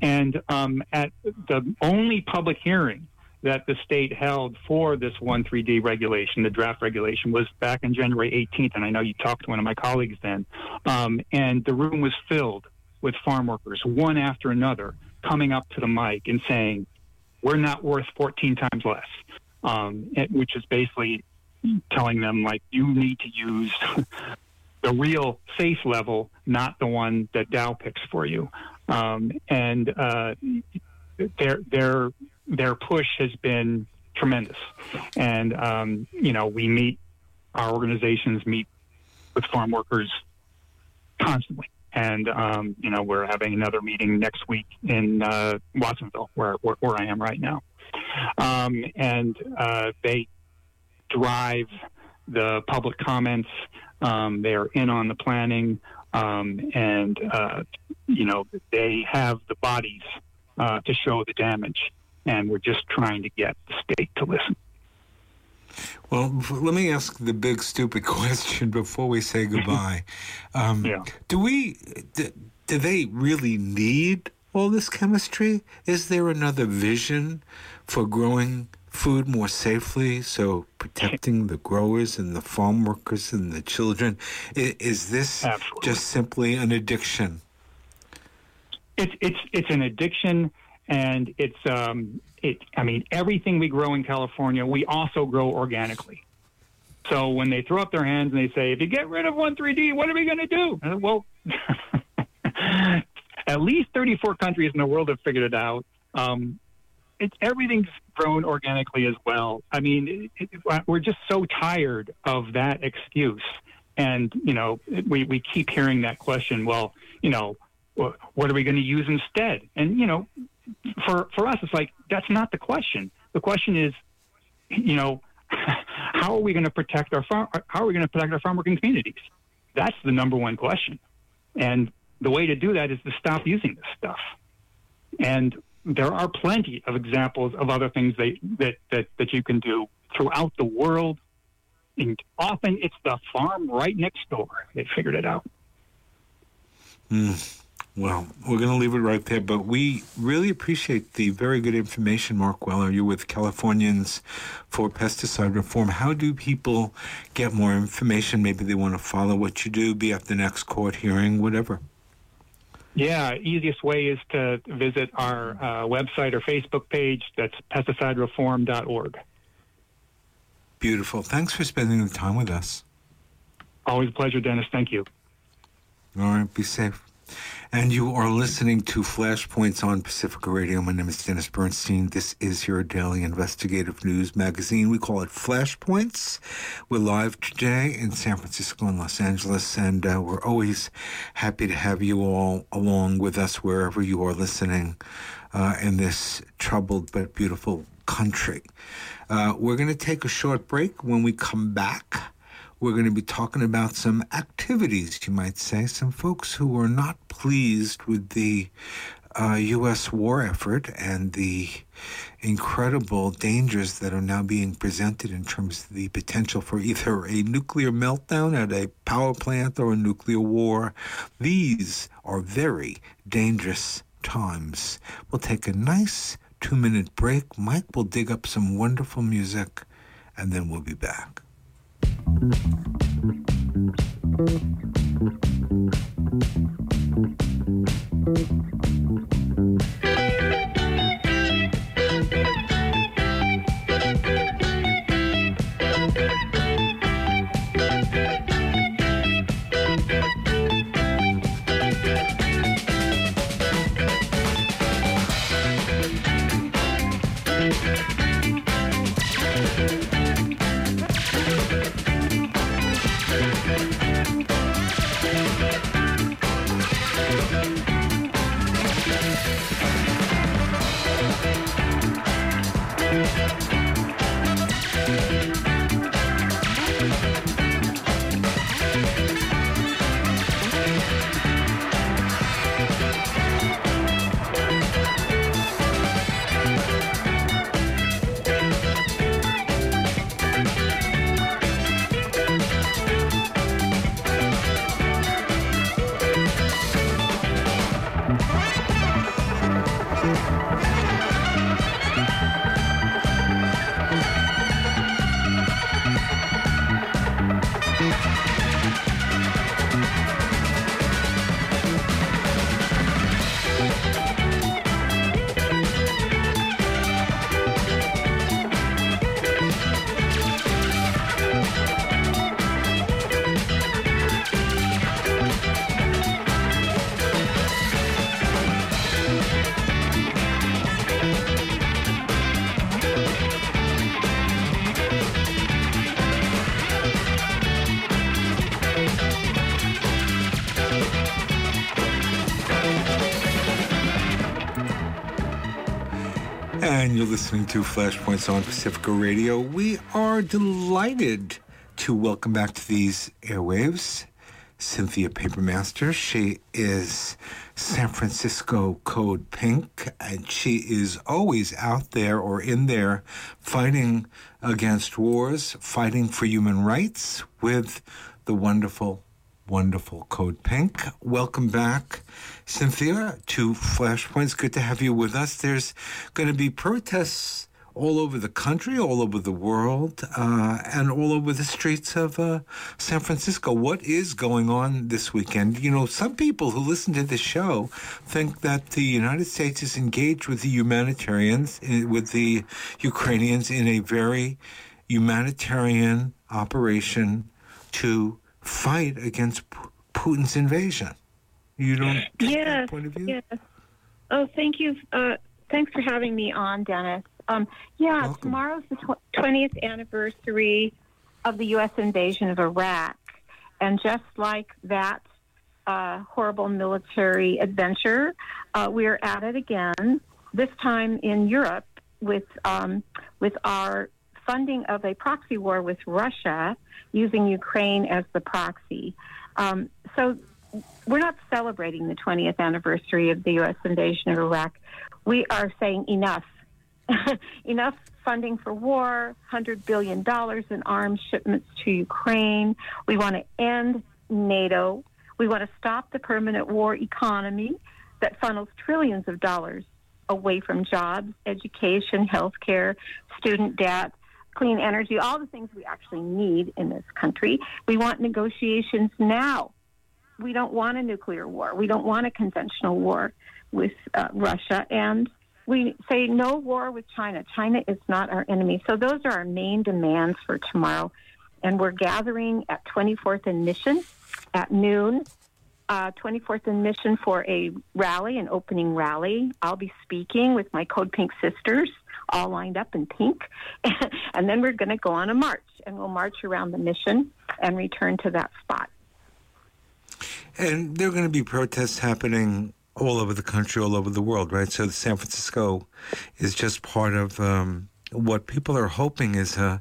And um, at the only public hearing that the state held for this 1,3-D regulation, the draft regulation, was back on January 18th. And I know you talked to one of my colleagues then. Um, and the room was filled with farm workers, one after another, coming up to the mic and saying, we're not worth 14 times less, um, which is basically telling them, like, you need to use the real safe level, not the one that Dow picks for you. Um, and uh, their, their, their push has been tremendous. And, um, you know, we meet, our organizations meet with farm workers constantly. And, um, you know, we're having another meeting next week in uh, Watsonville, where, where, where, I am right now. Um, and uh, they drive the public comments. Um, they are in on the planning. Um, and, uh, you know, they have the bodies uh, to show the damage. And we're just trying to get the state to listen.
Well, let me ask the big stupid question before we say goodbye. Um, yeah. Do we? Do, do they really need all this chemistry? Is there another vision for growing food more safely? So protecting the growers and the farm workers and the children. Is, is this Absolutely. just simply an addiction?
It's it's it's an addiction, and it's um, it, I mean, everything we grow in California, we also grow organically. So when they throw up their hands and they say, if you get rid of 1,3-D, what are we going to do? Well, at least 34 countries in the world have figured it out. Um, it's everything's grown organically as well. I mean, it, it, we're just so tired of that excuse. And, you know, we, we keep hearing that question, well, you know, what are we going to use instead? And, you know, for for us, it's like that's not the question. The question is, you know, how are we going to protect our farm? How are we going to protect our farm working communities? That's the number one question. And the way to do that is to stop using this stuff. And there are plenty of examples of other things they, that, that, that you can do throughout the world. And often it's the farm right next door. They figured it out.
Mm. Well, we're going to leave it right there, but we really appreciate the very good information, Mark Weller. You're with Californians for Pesticide Reform. How do people get more information? Maybe they want to follow what you do, be at the next court hearing, whatever.
Yeah, easiest way is to visit our uh, website or Facebook page. That's pesticidereform.org.
Beautiful. Thanks for spending the time with us.
Always a pleasure, Dennis. Thank you.
All right, be safe. And you are listening to Flashpoints on Pacifica Radio. My name is Dennis Bernstein. This is your daily investigative news magazine. We call it Flashpoints. We're live today in San Francisco and Los Angeles, and uh, we're always happy to have you all along with us wherever you are listening uh, in this troubled but beautiful country. Uh, we're going to take a short break. When we come back, we're going to be talking about some activities, you might say, some folks who were not pleased with the uh, U.S. war effort and the incredible dangers that are now being presented in terms of the potential for either a nuclear meltdown at a power plant or a nuclear war. These are very dangerous times. We'll take a nice two minute break. Mike will dig up some wonderful music, and then we'll be back thank you And you're listening to Flashpoints on Pacifica Radio. We are delighted to welcome back to these airwaves Cynthia Papermaster. She is San Francisco Code Pink, and she is always out there or in there fighting against wars, fighting for human rights with the wonderful, wonderful Code Pink. Welcome back, Cynthia, to Flashpoints. Good to have you with us. There's going to be protests all over the country, all over the world, uh, and all over the streets of uh, San Francisco. What is going on this weekend? You know, some people who listen to this show think that the United States is engaged with the humanitarians, eh, with the Ukrainians, in a very humanitarian operation to fight against Putin's invasion. You don't
yes,
point of view?
Yes. Oh, thank you. Uh, thanks for having me on, Dennis. Um, yeah,
Welcome.
tomorrow's the tw- 20th anniversary of the U.S. invasion of Iraq. And just like that uh, horrible military adventure, uh, we are at it again, this time in Europe with, um, with our funding of a proxy war with Russia using Ukraine as the proxy. Um, so we're not celebrating the 20th anniversary of the U.S. invasion of Iraq. We are saying enough enough funding for war, $100 billion in arms shipments to Ukraine. We want to end NATO. We want to stop the permanent war economy that funnels trillions of dollars away from jobs, education, healthcare, student debt, clean energy, all the things we actually need in this country. We want negotiations now. We don't want a nuclear war. We don't want a conventional war with uh, Russia. And we say no war with China. China is not our enemy. So those are our main demands for tomorrow. And we're gathering at 24th and Mission at noon. Uh, 24th and Mission for a rally, an opening rally. I'll be speaking with my Code Pink sisters, all lined up in pink. and then we're going to go on a march, and we'll march around the mission and return to that spot.
And there are going to be protests happening all over the country, all over the world, right? So San Francisco is just part of um, what people are hoping is uh,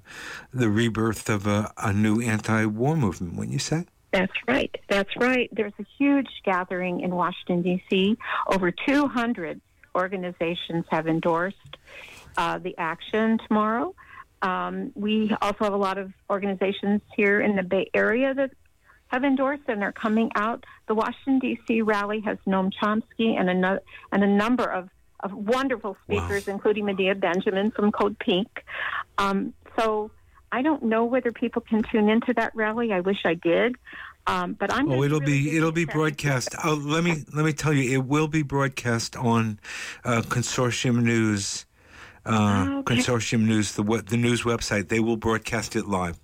the rebirth of a, a new anti-war movement. Wouldn't you say?
That's right. That's right. There's a huge gathering in Washington D.C. Over 200 organizations have endorsed uh, the action tomorrow. Um, we also have a lot of organizations here in the Bay Area that have endorsed and are coming out. The Washington D.C. rally has Noam Chomsky and a and a number of, of wonderful speakers, wow. including Medea Benjamin from Code Pink. Um, so I don't know whether people can tune into that rally. I wish I did. Um, but I'm.
Oh, it'll
really
be it'll be broadcast. Oh, let me let me tell you, it will be broadcast on uh, Consortium News. Uh,
oh, okay.
Consortium News, the the news website. They will broadcast it live.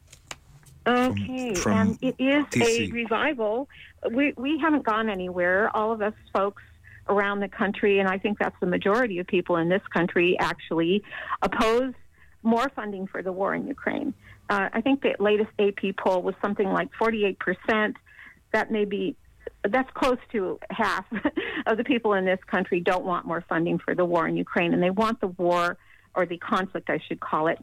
Okay,
from
and it is
DC.
a revival. We we haven't gone anywhere. All of us folks around the country, and I think that's the majority of people in this country, actually oppose more funding for the war in Ukraine. Uh, I think the latest AP poll was something like 48 percent. That may be that's close to half of the people in this country don't want more funding for the war in Ukraine, and they want the war or the conflict, I should call it,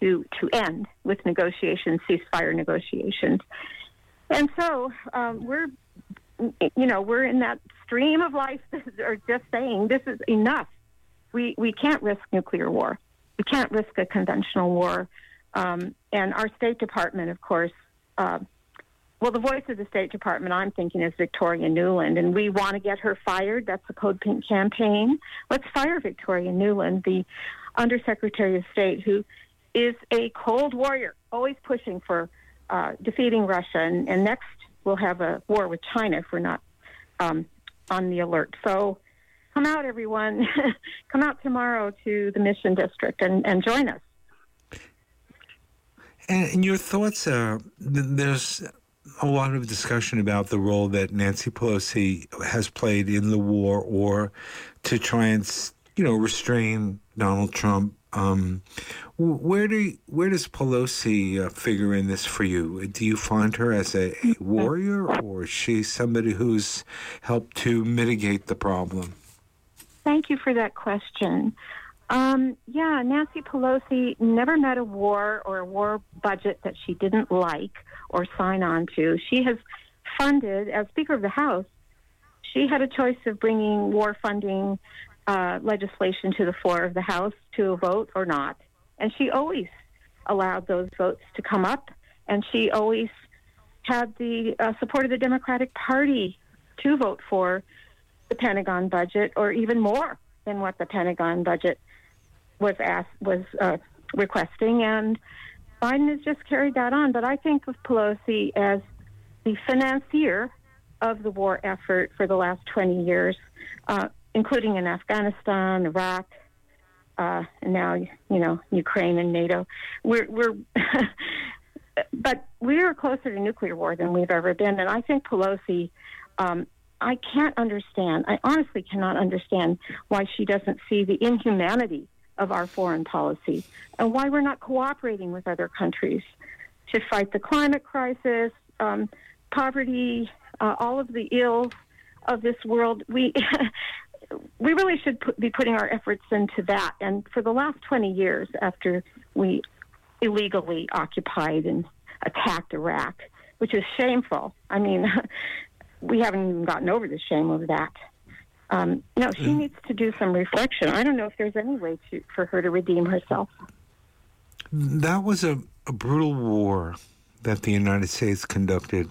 to to end with negotiations, ceasefire negotiations. And so um, we're, you know, we're in that stream of life that are just saying this is enough. We we can't risk nuclear war. We can't risk a conventional war. Um, and our State Department, of course. Uh, well, the voice of the State Department, I'm thinking, is Victoria Nuland, and we want to get her fired. That's the Code Pink campaign. Let's fire Victoria Nuland, the Undersecretary of State, who is a cold warrior, always pushing for uh, defeating Russia. And, and, next, we'll have a war with China if we're not um, on the alert. So come out, everyone. come out tomorrow to the Mission District and, and join us.
And, your thoughts are there's a lot of discussion about the role that Nancy Pelosi has played in the war or to try and, you know, restrain Donald Trump um, where do where does Pelosi uh, figure in this for you? Do you find her as a, a warrior, or is she somebody who's helped to mitigate the problem?
Thank you for that question. Um, yeah, Nancy Pelosi never met a war or a war budget that she didn't like or sign on to. She has funded, as Speaker of the House, she had a choice of bringing war funding uh, legislation to the floor of the House to a vote or not. And she always allowed those votes to come up, and she always had the uh, support of the Democratic Party to vote for the Pentagon budget, or even more than what the Pentagon budget was asked was uh, requesting. And Biden has just carried that on. But I think of Pelosi as the financier of the war effort for the last 20 years, uh, including in Afghanistan, Iraq, uh, and now you know Ukraine and NATO. We're, we're but we are closer to nuclear war than we've ever been, and I think Pelosi. Um, I can't understand. I honestly cannot understand why she doesn't see the inhumanity of our foreign policy and why we're not cooperating with other countries to fight the climate crisis, um, poverty, uh, all of the ills of this world. We we really should put, be putting our efforts into that. And for the last 20 years, after we illegally occupied and attacked Iraq, which is shameful. I mean, we haven't even gotten over the shame of that. Um, no, she mm. needs to do some reflection. I don't know if there's any way to, for her to redeem herself.
That was a, a brutal war that the United States conducted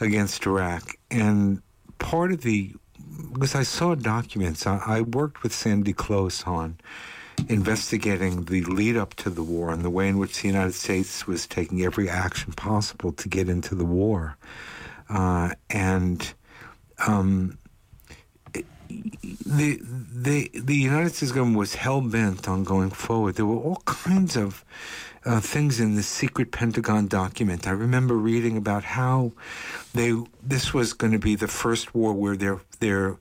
against Iraq. And part of the, because I saw documents, I, I worked with Sandy Close on investigating the lead up to the war and the way in which the United States was taking every action possible to get into the war. Uh, and um, the the the United States government was hell bent on going forward. There were all kinds of uh, things in the secret Pentagon document. I remember reading about how they this was going to be the first war where they're they're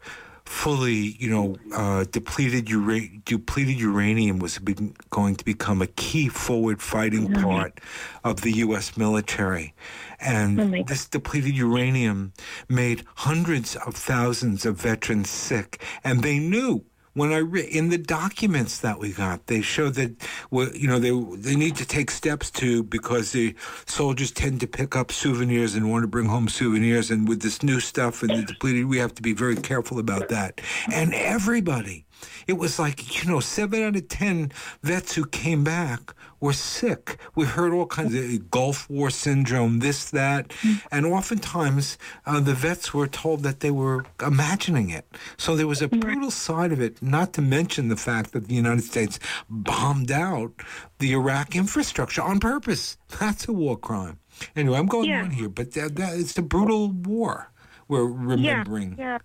fully, you know, uh, depleted, ura- depleted uranium was be- going to become a key forward fighting mm-hmm. part of the U.S. military. And oh this depleted uranium made hundreds of thousands of veterans sick. And they knew when I re- in the documents that we got, they show that well, you know they they need to take steps to because the soldiers tend to pick up souvenirs and want to bring home souvenirs, and with this new stuff and the depleted, we have to be very careful about that. And everybody, it was like you know seven out of ten vets who came back were sick. We heard all kinds of Gulf War syndrome, this, that, and oftentimes uh, the vets were told that they were imagining it. So there was a brutal side of it, not to mention the fact that the United States bombed out the Iraq infrastructure on purpose. That's a war crime. Anyway, I'm going yeah. on here, but that, that, it's a brutal war we're remembering.
Yeah, yeah.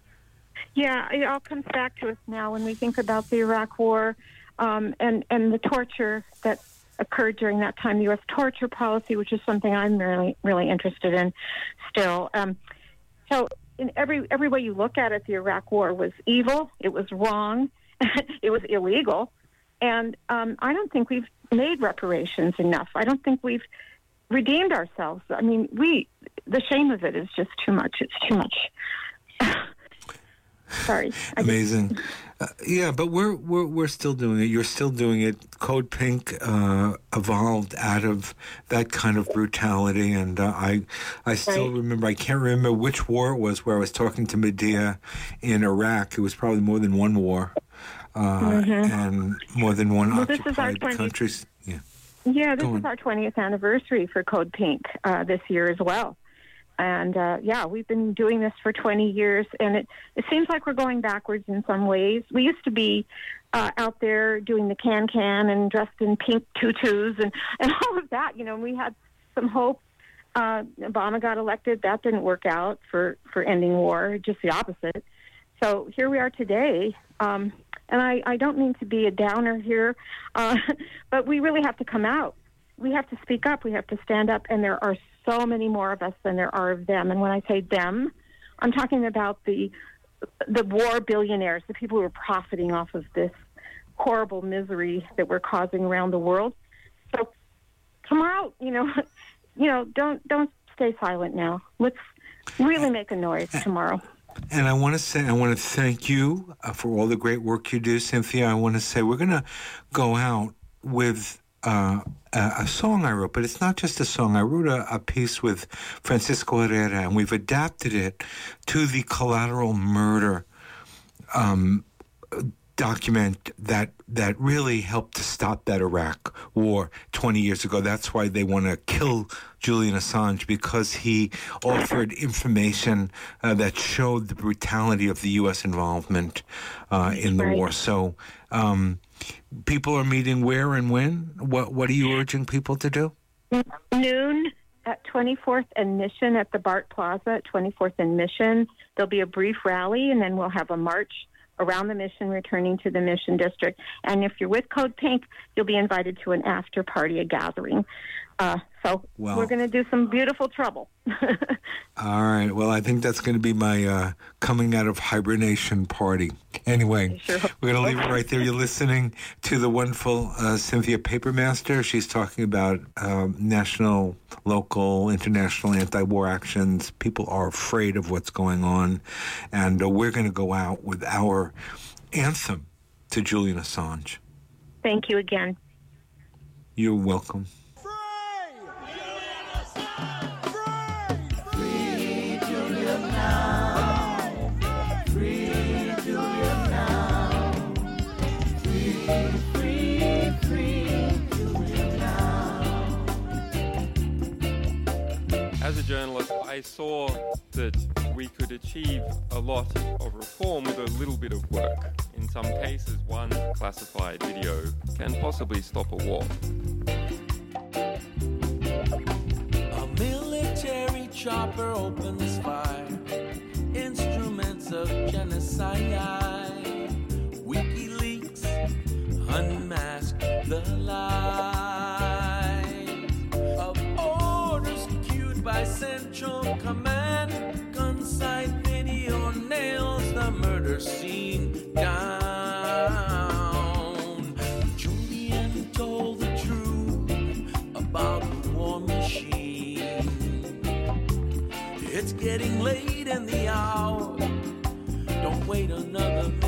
Yeah, it all comes back to us now when we think about the Iraq War um, and and the torture that occurred during that time, the U.S. torture policy, which is something I'm really, really interested in still. Um, so, in every every way you look at it, the Iraq War was evil. It was wrong. it was illegal, and um, I don't think we've made reparations enough. I don't think we've redeemed ourselves. I mean, we the shame of it is just too much. It's too much. Sorry.
Amazing. Uh, yeah, but we're we're we're still doing it. You're still doing it. Code Pink uh, evolved out of that kind of brutality, and uh, I I still right. remember. I can't remember which war it was where I was talking to Medea in Iraq. It was probably more than one war, uh, mm-hmm. and more than one well, occupied countries. Yeah.
Yeah, this is our 20th anniversary for Code Pink uh, this year as well. And uh, yeah, we've been doing this for 20 years, and it, it seems like we're going backwards in some ways. We used to be uh, out there doing the can can and dressed in pink tutus and, and all of that, you know, we had some hope. Uh, Obama got elected. That didn't work out for, for ending war, just the opposite. So here we are today. Um, and I, I don't mean to be a downer here, uh, but we really have to come out. We have to speak up. We have to stand up. And there are so many more of us than there are of them. And when I say them, I'm talking about the the war billionaires, the people who are profiting off of this horrible misery that we're causing around the world. So come out, you know, you know, don't don't stay silent now. Let's really make a noise tomorrow.
And I want to say, I want to thank you uh, for all the great work you do, Cynthia. I want to say we're going to go out with uh, a, a, song I wrote, but it's not just a song. I wrote a, a, piece with Francisco Herrera, and we've adapted it to the collateral murder um, document that that really helped to stop that Iraq war 20 years ago. That's why they want to kill Julian Assange because he offered information uh, that showed the brutality of the U.S. involvement uh, in the right. war. So. Um, people are meeting where and when? What What are you urging people to do?
Noon at 24th and Mission at the BART Plaza at 24th and Mission. There'll be a brief rally, and then we'll have a march around the mission, returning to the mission district. And if you're with Code Pink, you'll be invited to an after party, a gathering. Uh, so well, we're going to do some beautiful trouble.
all right. Well, I think that's going to be my uh, coming out of hibernation party. Anyway, sure. we're going to leave it right there. You're listening to the wonderful uh, Cynthia Papermaster. She's talking about um, national, local, international anti-war actions. People are afraid of what's going on, and uh, we're going to go out with our anthem to Julian Assange.
Thank you again.
You're welcome.
I saw that we could achieve a lot of reform with a little bit of work. In some cases, one classified video can possibly stop a war.
A military chopper opens fire, instruments of genocide. WikiLeaks unmask the Central Command. Gunsight video nails the murder scene down. Julian told the truth about the war machine. It's getting late in the hour. Don't wait another minute.